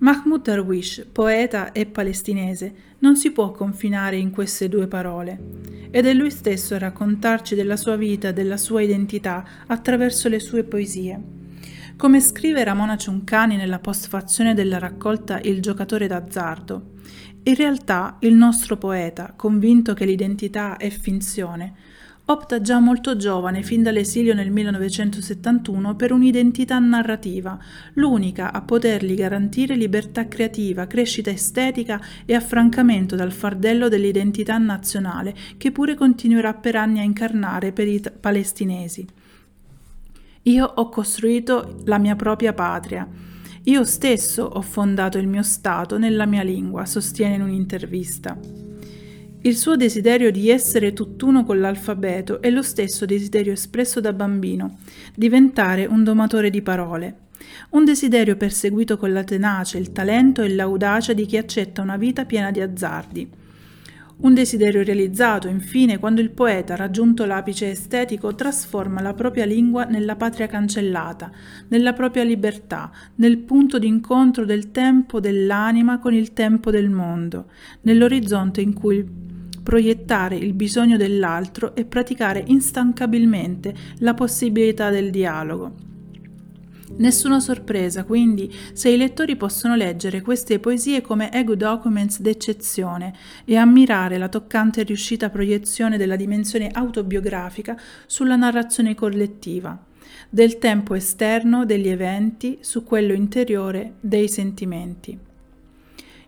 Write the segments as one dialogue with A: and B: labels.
A: Mahmoud Darwish, poeta e palestinese, non si può confinare in queste due parole. Ed è lui stesso a raccontarci della sua vita, della sua identità, attraverso le sue poesie. Come scrive Ramona Ciuncani nella postfazione della raccolta Il giocatore d'azzardo, in realtà il nostro poeta, convinto che l'identità è finzione, opta già molto giovane, fin dall'esilio nel 1971, per un'identità narrativa, l'unica a potergli garantire libertà creativa, crescita estetica e affrancamento dal fardello dell'identità nazionale, che pure continuerà per anni a incarnare per i t- palestinesi. Io ho costruito la mia propria patria. Io stesso ho fondato il mio Stato nella mia lingua, sostiene in un'intervista. Il suo desiderio di essere tutt'uno con l'alfabeto è lo stesso desiderio espresso da bambino, diventare un domatore di parole. Un desiderio perseguito con la tenacia, il talento e l'audacia di chi accetta una vita piena di azzardi. Un desiderio realizzato, infine, quando il poeta, raggiunto l'apice estetico, trasforma la propria lingua nella patria cancellata, nella propria libertà, nel punto d'incontro del tempo dell'anima con il tempo del mondo, nell'orizzonte in cui proiettare il bisogno dell'altro e praticare instancabilmente la possibilità del dialogo. Nessuna sorpresa, quindi, se i lettori possono leggere queste poesie come ego documents d'eccezione e ammirare la toccante e riuscita proiezione della dimensione autobiografica sulla narrazione collettiva, del tempo esterno degli eventi su quello interiore dei sentimenti.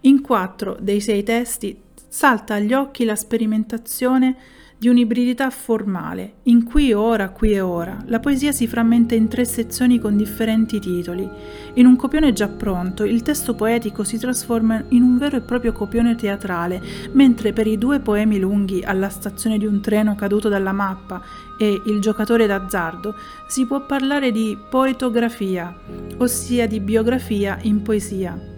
A: In quattro dei sei testi salta agli occhi la sperimentazione di un'ibridità formale, in qui e ora, qui e ora. La poesia si frammenta in tre sezioni con differenti titoli. In un copione già pronto, il testo poetico si trasforma in un vero e proprio copione teatrale, mentre per i due poemi lunghi, Alla stazione di un treno caduto dalla mappa e Il giocatore d'azzardo, si può parlare di poetografia, ossia di biografia in poesia.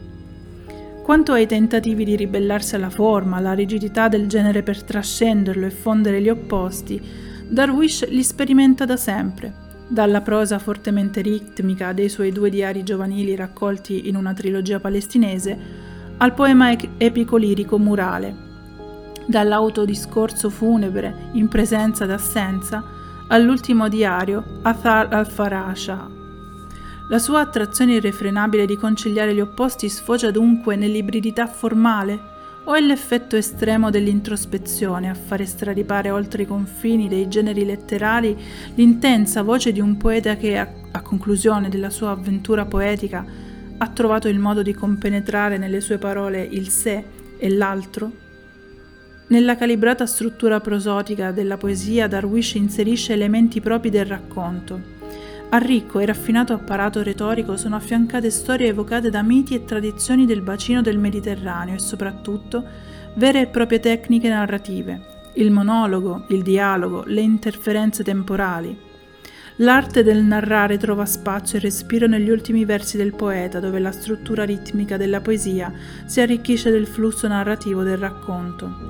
A: Quanto ai tentativi di ribellarsi alla forma, alla rigidità del genere per trascenderlo e fondere gli opposti, Darwish li sperimenta da sempre, dalla prosa fortemente ritmica dei suoi due diari giovanili raccolti in una trilogia palestinese, al poema epico-lirico murale, dall'autodiscorso funebre in presenza d'assenza all'ultimo diario Athar al-Farasha la sua attrazione irrefrenabile di conciliare gli opposti sfocia dunque nell'ibridità formale o è l'effetto estremo dell'introspezione a fare straripare oltre i confini dei generi letterari l'intensa voce di un poeta che, a, a conclusione della sua avventura poetica, ha trovato il modo di compenetrare nelle sue parole il sé e l'altro? Nella calibrata struttura prosotica della poesia Darwish inserisce elementi propri del racconto al ricco e raffinato apparato retorico sono affiancate storie evocate da miti e tradizioni del bacino del Mediterraneo e soprattutto vere e proprie tecniche narrative, il monologo, il dialogo, le interferenze temporali. L'arte del narrare trova spazio e respiro negli ultimi versi del poeta, dove la struttura ritmica della poesia si arricchisce del flusso narrativo del racconto.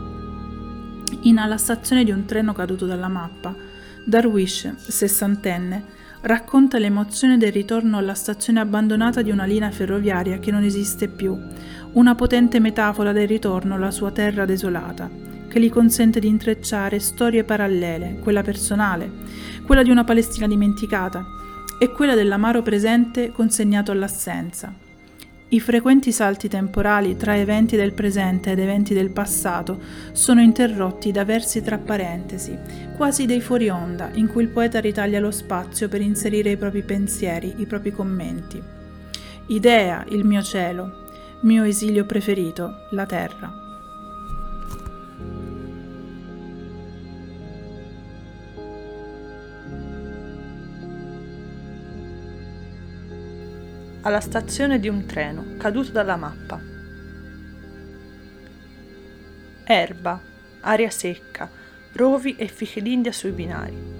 A: In Alla stazione di un treno caduto dalla mappa, Darwish, sessantenne, racconta l'emozione del ritorno alla stazione abbandonata di una linea ferroviaria che non esiste più, una potente metafora del ritorno alla sua terra desolata, che gli consente di intrecciare storie parallele, quella personale, quella di una Palestina dimenticata e quella dell'amaro presente consegnato all'assenza. I frequenti salti temporali tra eventi del presente ed eventi del passato sono interrotti da versi tra parentesi, quasi dei fuori onda, in cui il poeta ritaglia lo spazio per inserire i propri pensieri, i propri commenti. Idea, il mio cielo, mio esilio preferito, la terra.
B: Alla stazione di un treno caduto dalla mappa. Erba, aria secca, rovi e fiche d'India sui binari.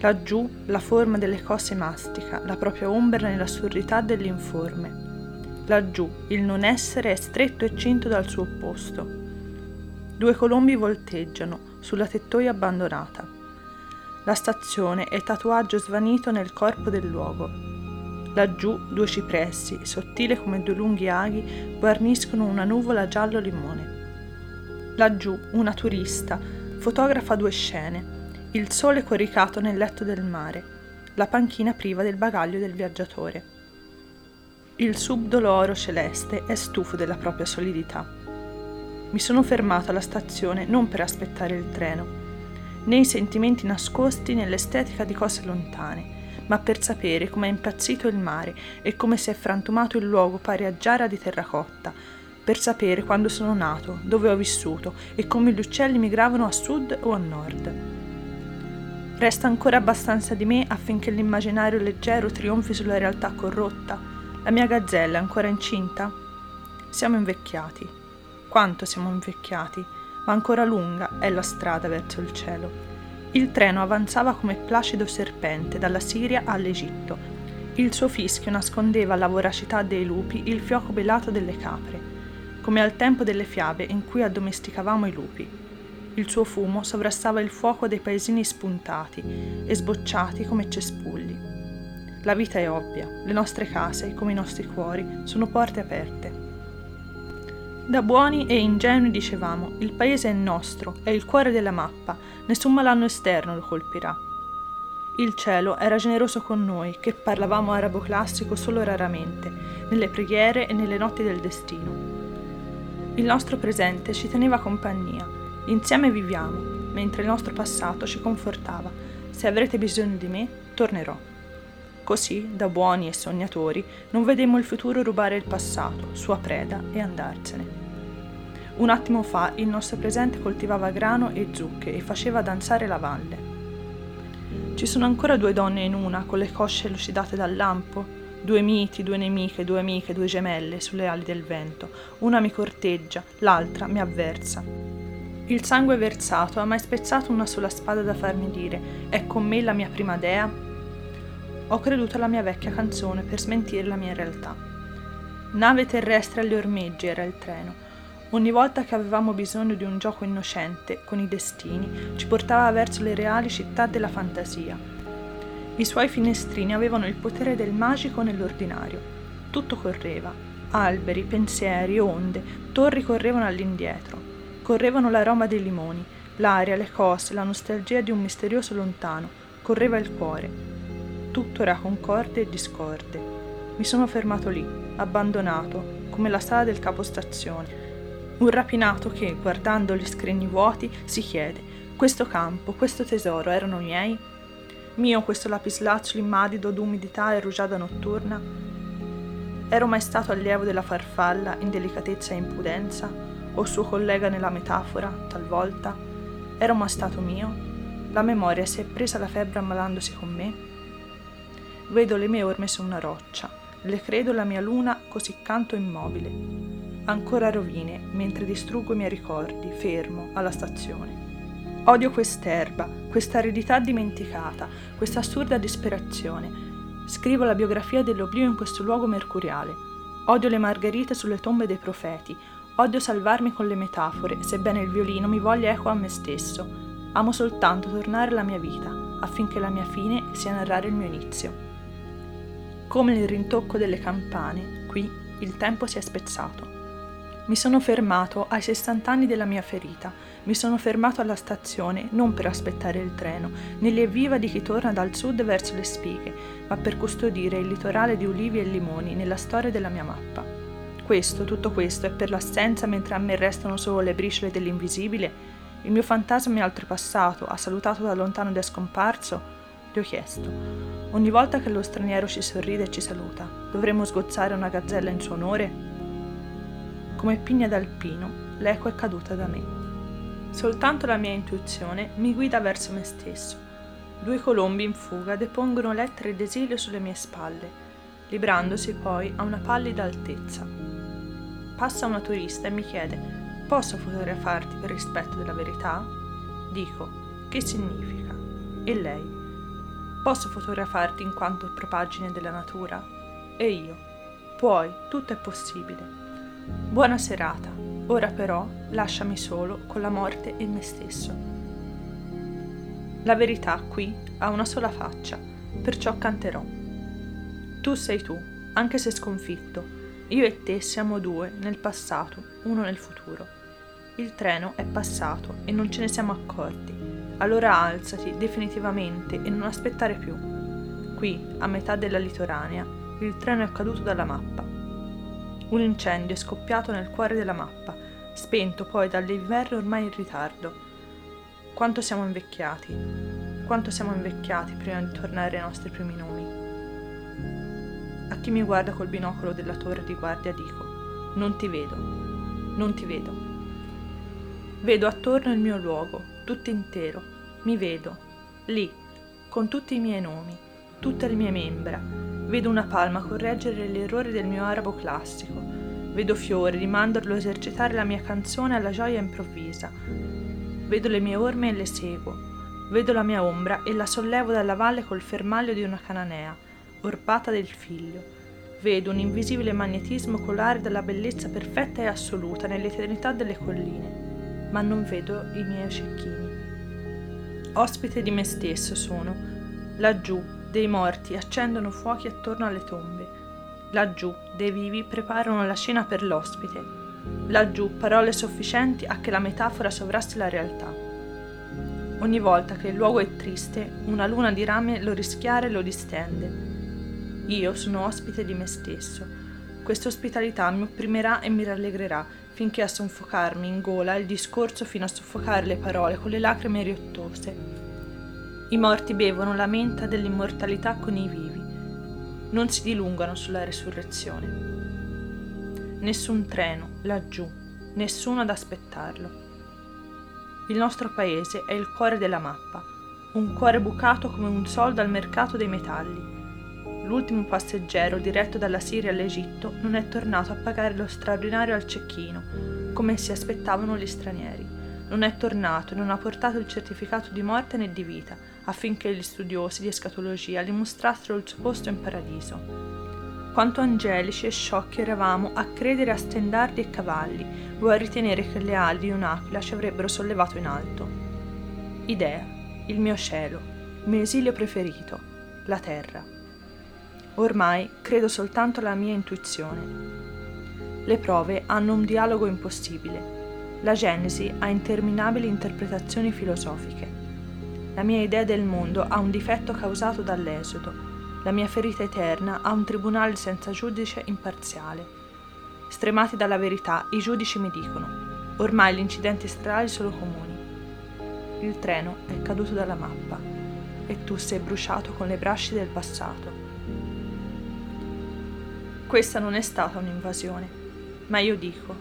B: Laggiù la forma delle cose mastica, la propria ombra nell'assurdità dell'informe. Laggiù il non essere è stretto e cinto dal suo opposto. Due colombi volteggiano sulla tettoia abbandonata. La stazione è tatuaggio svanito nel corpo del luogo Laggiù due cipressi, sottili come due lunghi aghi, guarniscono una nuvola giallo limone. Laggiù una turista fotografa due scene. Il sole coricato nel letto del mare, la panchina priva del bagaglio del viaggiatore. Il subdolo celeste è stufo della propria solidità. Mi sono fermato alla stazione non per aspettare il treno, né i sentimenti nascosti nell'estetica di cose lontane, ma per sapere come è impazzito il mare e come si è frantumato il luogo pari a giara di terracotta, per sapere quando sono nato, dove ho vissuto e come gli uccelli migravano a sud o a nord. Resta ancora abbastanza di me affinché l'immaginario leggero trionfi sulla realtà corrotta? La mia gazzella è ancora incinta? Siamo invecchiati. Quanto siamo invecchiati, ma ancora lunga è la strada verso il cielo. Il treno avanzava come placido serpente dalla Siria all'Egitto. Il suo fischio nascondeva alla voracità dei lupi il fioco belato delle capre, come al tempo delle fiabe in cui addomesticavamo i lupi. Il suo fumo sovrastava il fuoco dei paesini spuntati e sbocciati come cespugli. La vita è ovvia, le nostre case, come i nostri cuori, sono porte aperte. Da buoni e ingenui dicevamo, il paese è nostro, è il cuore della mappa, nessun malanno esterno lo colpirà. Il cielo era generoso con noi, che parlavamo arabo classico solo raramente, nelle preghiere e nelle notti del destino. Il nostro presente ci teneva compagnia, insieme viviamo, mentre il nostro passato ci confortava. Se avrete bisogno di me, tornerò. Così, da buoni e sognatori, non vedemmo il futuro rubare il passato, sua preda, e andarsene. Un attimo fa il nostro presente coltivava grano e zucche e faceva danzare la valle. Ci sono ancora due donne in una, con le cosce lucidate dal lampo, due miti, due nemiche, due amiche, due gemelle sulle ali del vento. Una mi corteggia, l'altra mi avversa. Il sangue versato ha mai spezzato una sola spada da farmi dire: È con me la mia prima dea? Ho creduto alla mia vecchia canzone per smentire la mia realtà. Nave terrestre agli ormeggi era il treno. Ogni volta che avevamo bisogno di un gioco innocente con i destini, ci portava verso le reali città della fantasia. I suoi finestrini avevano il potere del magico nell'ordinario. Tutto correva. Alberi, pensieri, onde, torri correvano all'indietro. Correvano l'aroma dei limoni, l'aria, le cose, la nostalgia di un misterioso lontano. Correva il cuore tutto era concorde e discorde. Mi sono fermato lì, abbandonato, come la sala del capostazione. Un rapinato che, guardando gli scrigni vuoti, si chiede: questo campo, questo tesoro erano miei? Mio questo lapislazzo immadido d'umidità e rugiada notturna? Ero mai stato allievo della farfalla in delicatezza e impudenza? O suo collega nella metafora, talvolta? Ero mai stato mio? La memoria si è presa la febbre ammalandosi con me? Vedo le mie orme su una roccia, le credo la mia luna così canto immobile. Ancora rovine, mentre distruggo i miei ricordi, fermo, alla stazione. Odio quest'erba, questa eredità dimenticata, questa assurda disperazione. Scrivo la biografia dell'oblio in questo luogo mercuriale. Odio le margherite sulle tombe dei profeti. Odio salvarmi con le metafore, sebbene il violino mi voglia eco a me stesso. Amo soltanto tornare alla mia vita, affinché la mia fine sia narrare il mio inizio. Come nel rintocco delle campane, qui il tempo si è spezzato. Mi sono fermato ai 60 anni della mia ferita, mi sono fermato alla stazione non per aspettare il treno, né viva di chi torna dal sud verso le spighe, ma per custodire il litorale di ulivi e limoni nella storia della mia mappa. Questo, tutto questo, è per l'assenza mentre a me restano solo le briciole dell'invisibile? Il mio fantasma ha oltrepassato, ha salutato da lontano ed è scomparso? Gli ho chiesto. Ogni volta che lo straniero ci sorride e ci saluta, dovremmo sgozzare una gazzella in suo onore? Come pigna d'alpino, l'eco è caduta da me. Soltanto la mia intuizione mi guida verso me stesso. Due colombi in fuga depongono lettere d'esilio sulle mie spalle, librandosi poi a una pallida altezza. Passa una turista e mi chiede: Posso fotografarti per rispetto della verità? Dico: Che significa? E lei: Posso fotografarti in quanto propagine della natura? E io. Puoi, tutto è possibile. Buona serata. Ora però lasciami solo con la morte e me stesso. La verità qui ha una sola faccia, perciò canterò. Tu sei tu, anche se sconfitto. Io e te siamo due nel passato, uno nel futuro. Il treno è passato e non ce ne siamo accorti. Allora alzati definitivamente e non aspettare più. Qui, a metà della litoranea, il treno è caduto dalla mappa. Un incendio è scoppiato nel cuore della mappa, spento poi dall'inverno ormai in ritardo. Quanto siamo invecchiati, quanto siamo invecchiati prima di tornare ai nostri primi nomi. A chi mi guarda col binocolo della torre di guardia dico, non ti vedo, non ti vedo. Vedo attorno il mio luogo, tutto intero. Mi vedo, lì, con tutti i miei nomi, tutte le mie membra. Vedo una palma correggere gli errori del mio arabo classico. Vedo fiori rimandarlo a esercitare la mia canzone alla gioia improvvisa. Vedo le mie orme e le seguo. Vedo la mia ombra e la sollevo dalla valle col fermaglio di una cananea, orbata del figlio. Vedo un invisibile magnetismo colare dalla bellezza perfetta e assoluta nell'eternità delle colline ma non vedo i miei cecchini. Ospite di me stesso sono. Laggiù dei morti accendono fuochi attorno alle tombe. Laggiù dei vivi preparano la cena per l'ospite. Laggiù parole sufficienti a che la metafora sovrasti la realtà. Ogni volta che il luogo è triste, una luna di rame lo rischiara e lo distende. Io sono ospite di me stesso. Questa ospitalità mi opprimerà e mi rallegrerà finché a soffocarmi in gola il discorso fino a soffocare le parole con le lacrime riottose. I morti bevono la menta dell'immortalità con i vivi, non si dilungano sulla resurrezione. Nessun treno laggiù, nessuno ad aspettarlo. Il nostro paese è il cuore della mappa, un cuore bucato come un soldo al mercato dei metalli l'ultimo passeggero diretto dalla Siria all'Egitto non è tornato a pagare lo straordinario al cecchino, come si aspettavano gli stranieri. Non è tornato e non ha portato il certificato di morte né di vita, affinché gli studiosi di escatologia gli mostrassero il suo posto in paradiso. Quanto angelici e sciocchi eravamo a credere a stendardi e cavalli o a ritenere che le ali di un'aquila ci avrebbero sollevato in alto. Idea, il mio cielo, il mio esilio preferito, la terra. Ormai credo soltanto alla mia intuizione. Le prove hanno un dialogo impossibile. La Genesi ha interminabili interpretazioni filosofiche. La mia idea del mondo ha un difetto causato dall'esodo. La mia ferita eterna ha un tribunale senza giudice imparziale. Stremati dalla verità, i giudici mi dicono: ormai gli incidenti stradali sono comuni. Il treno è caduto dalla mappa e tu sei bruciato con le braccia del passato. Questa non è stata un'invasione, ma io dico,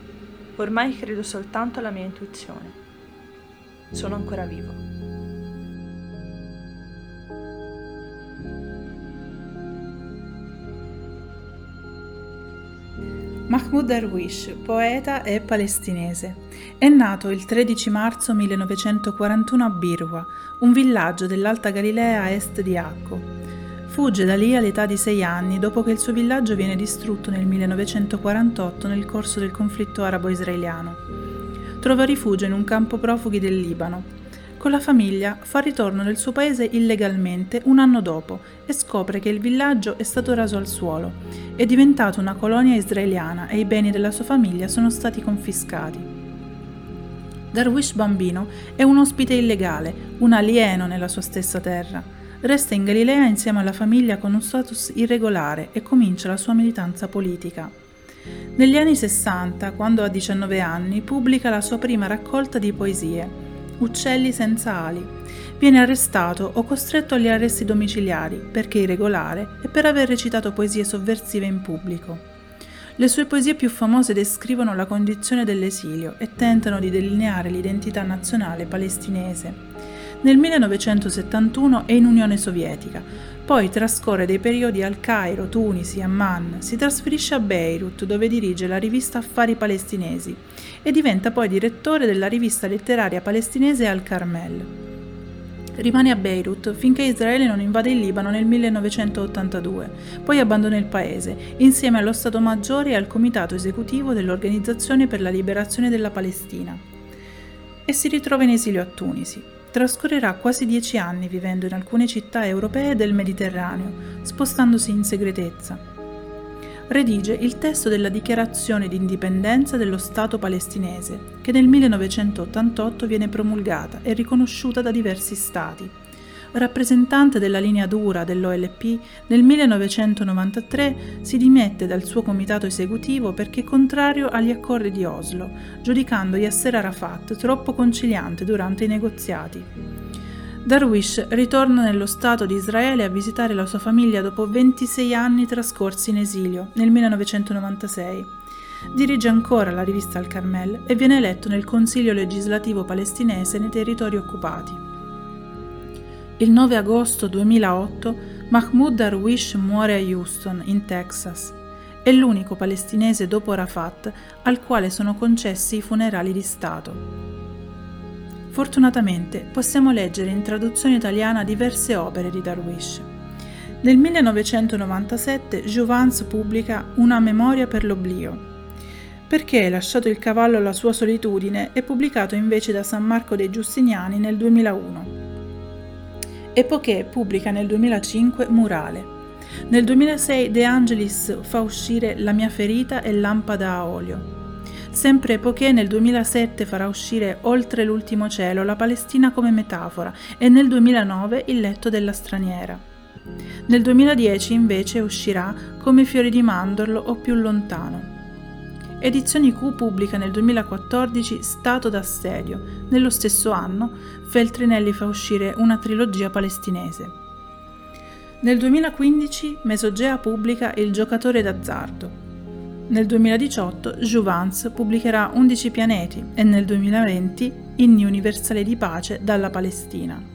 B: ormai credo soltanto alla mia intuizione. Sono ancora vivo.
A: Mahmoud Darwish, poeta e palestinese, è nato il 13 marzo 1941 a Birwa, un villaggio dell'Alta Galilea a est di Acco. Fugge da lì all'età di sei anni dopo che il suo villaggio viene distrutto nel 1948 nel corso del conflitto arabo-israeliano. Trova rifugio in un campo profughi del Libano. Con la famiglia fa ritorno nel suo paese illegalmente un anno dopo e scopre che il villaggio è stato raso al suolo, è diventato una colonia israeliana e i beni della sua famiglia sono stati confiscati. Darwish bambino è un ospite illegale, un alieno nella sua stessa terra Resta in Galilea insieme alla famiglia con un status irregolare e comincia la sua militanza politica. Negli anni 60, quando ha 19 anni, pubblica la sua prima raccolta di poesie, Uccelli senza ali. Viene arrestato o costretto agli arresti domiciliari perché irregolare e per aver recitato poesie sovversive in pubblico. Le sue poesie più famose descrivono la condizione dell'esilio e tentano di delineare l'identità nazionale palestinese. Nel 1971 è in Unione Sovietica, poi trascorre dei periodi al Cairo, Tunisi, Amman, si trasferisce a Beirut dove dirige la rivista Affari Palestinesi e diventa poi direttore della rivista letteraria palestinese Al Carmel. Rimane a Beirut finché Israele non invade il Libano nel 1982, poi abbandona il paese insieme allo Stato Maggiore e al Comitato Esecutivo dell'Organizzazione per la Liberazione della Palestina e si ritrova in esilio a Tunisi. Trascorrerà quasi dieci anni vivendo in alcune città europee del Mediterraneo, spostandosi in segretezza redige il testo della dichiarazione di indipendenza dello Stato palestinese, che nel 1988 viene promulgata e riconosciuta da diversi Stati. Rappresentante della linea dura dell'OLP, nel 1993 si dimette dal suo comitato esecutivo perché contrario agli accordi di Oslo, giudicando Yasser Arafat troppo conciliante durante i negoziati. Darwish ritorna nello Stato di Israele a visitare la sua famiglia dopo 26 anni trascorsi in esilio, nel 1996. Dirige ancora la rivista Al Carmel e viene eletto nel Consiglio legislativo palestinese nei territori occupati. Il 9 agosto 2008 Mahmoud Darwish muore a Houston, in Texas. È l'unico palestinese dopo Rafat al quale sono concessi i funerali di Stato. Fortunatamente possiamo leggere in traduzione italiana diverse opere di Darwish. Nel 1997 Jouvence pubblica Una memoria per l'oblio. Perché, lasciato il cavallo alla sua solitudine, è pubblicato invece da San Marco dei Giustiniani nel 2001. Epoché pubblica nel 2005 Murale. Nel 2006 De Angelis fa uscire La mia ferita e Lampada a olio. Sempre poiché nel 2007 farà uscire Oltre l'ultimo cielo la Palestina come metafora e nel 2009 Il letto della straniera. Nel 2010 invece uscirà Come fiori di mandorlo o più lontano. Edizioni Q pubblica nel 2014 Stato d'assedio. Nello stesso anno Feltrinelli fa uscire una trilogia palestinese. Nel 2015 Mesogea pubblica Il giocatore d'azzardo. Nel 2018 Jouvence pubblicherà 11 pianeti e nel 2020 Inni universali di pace dalla Palestina.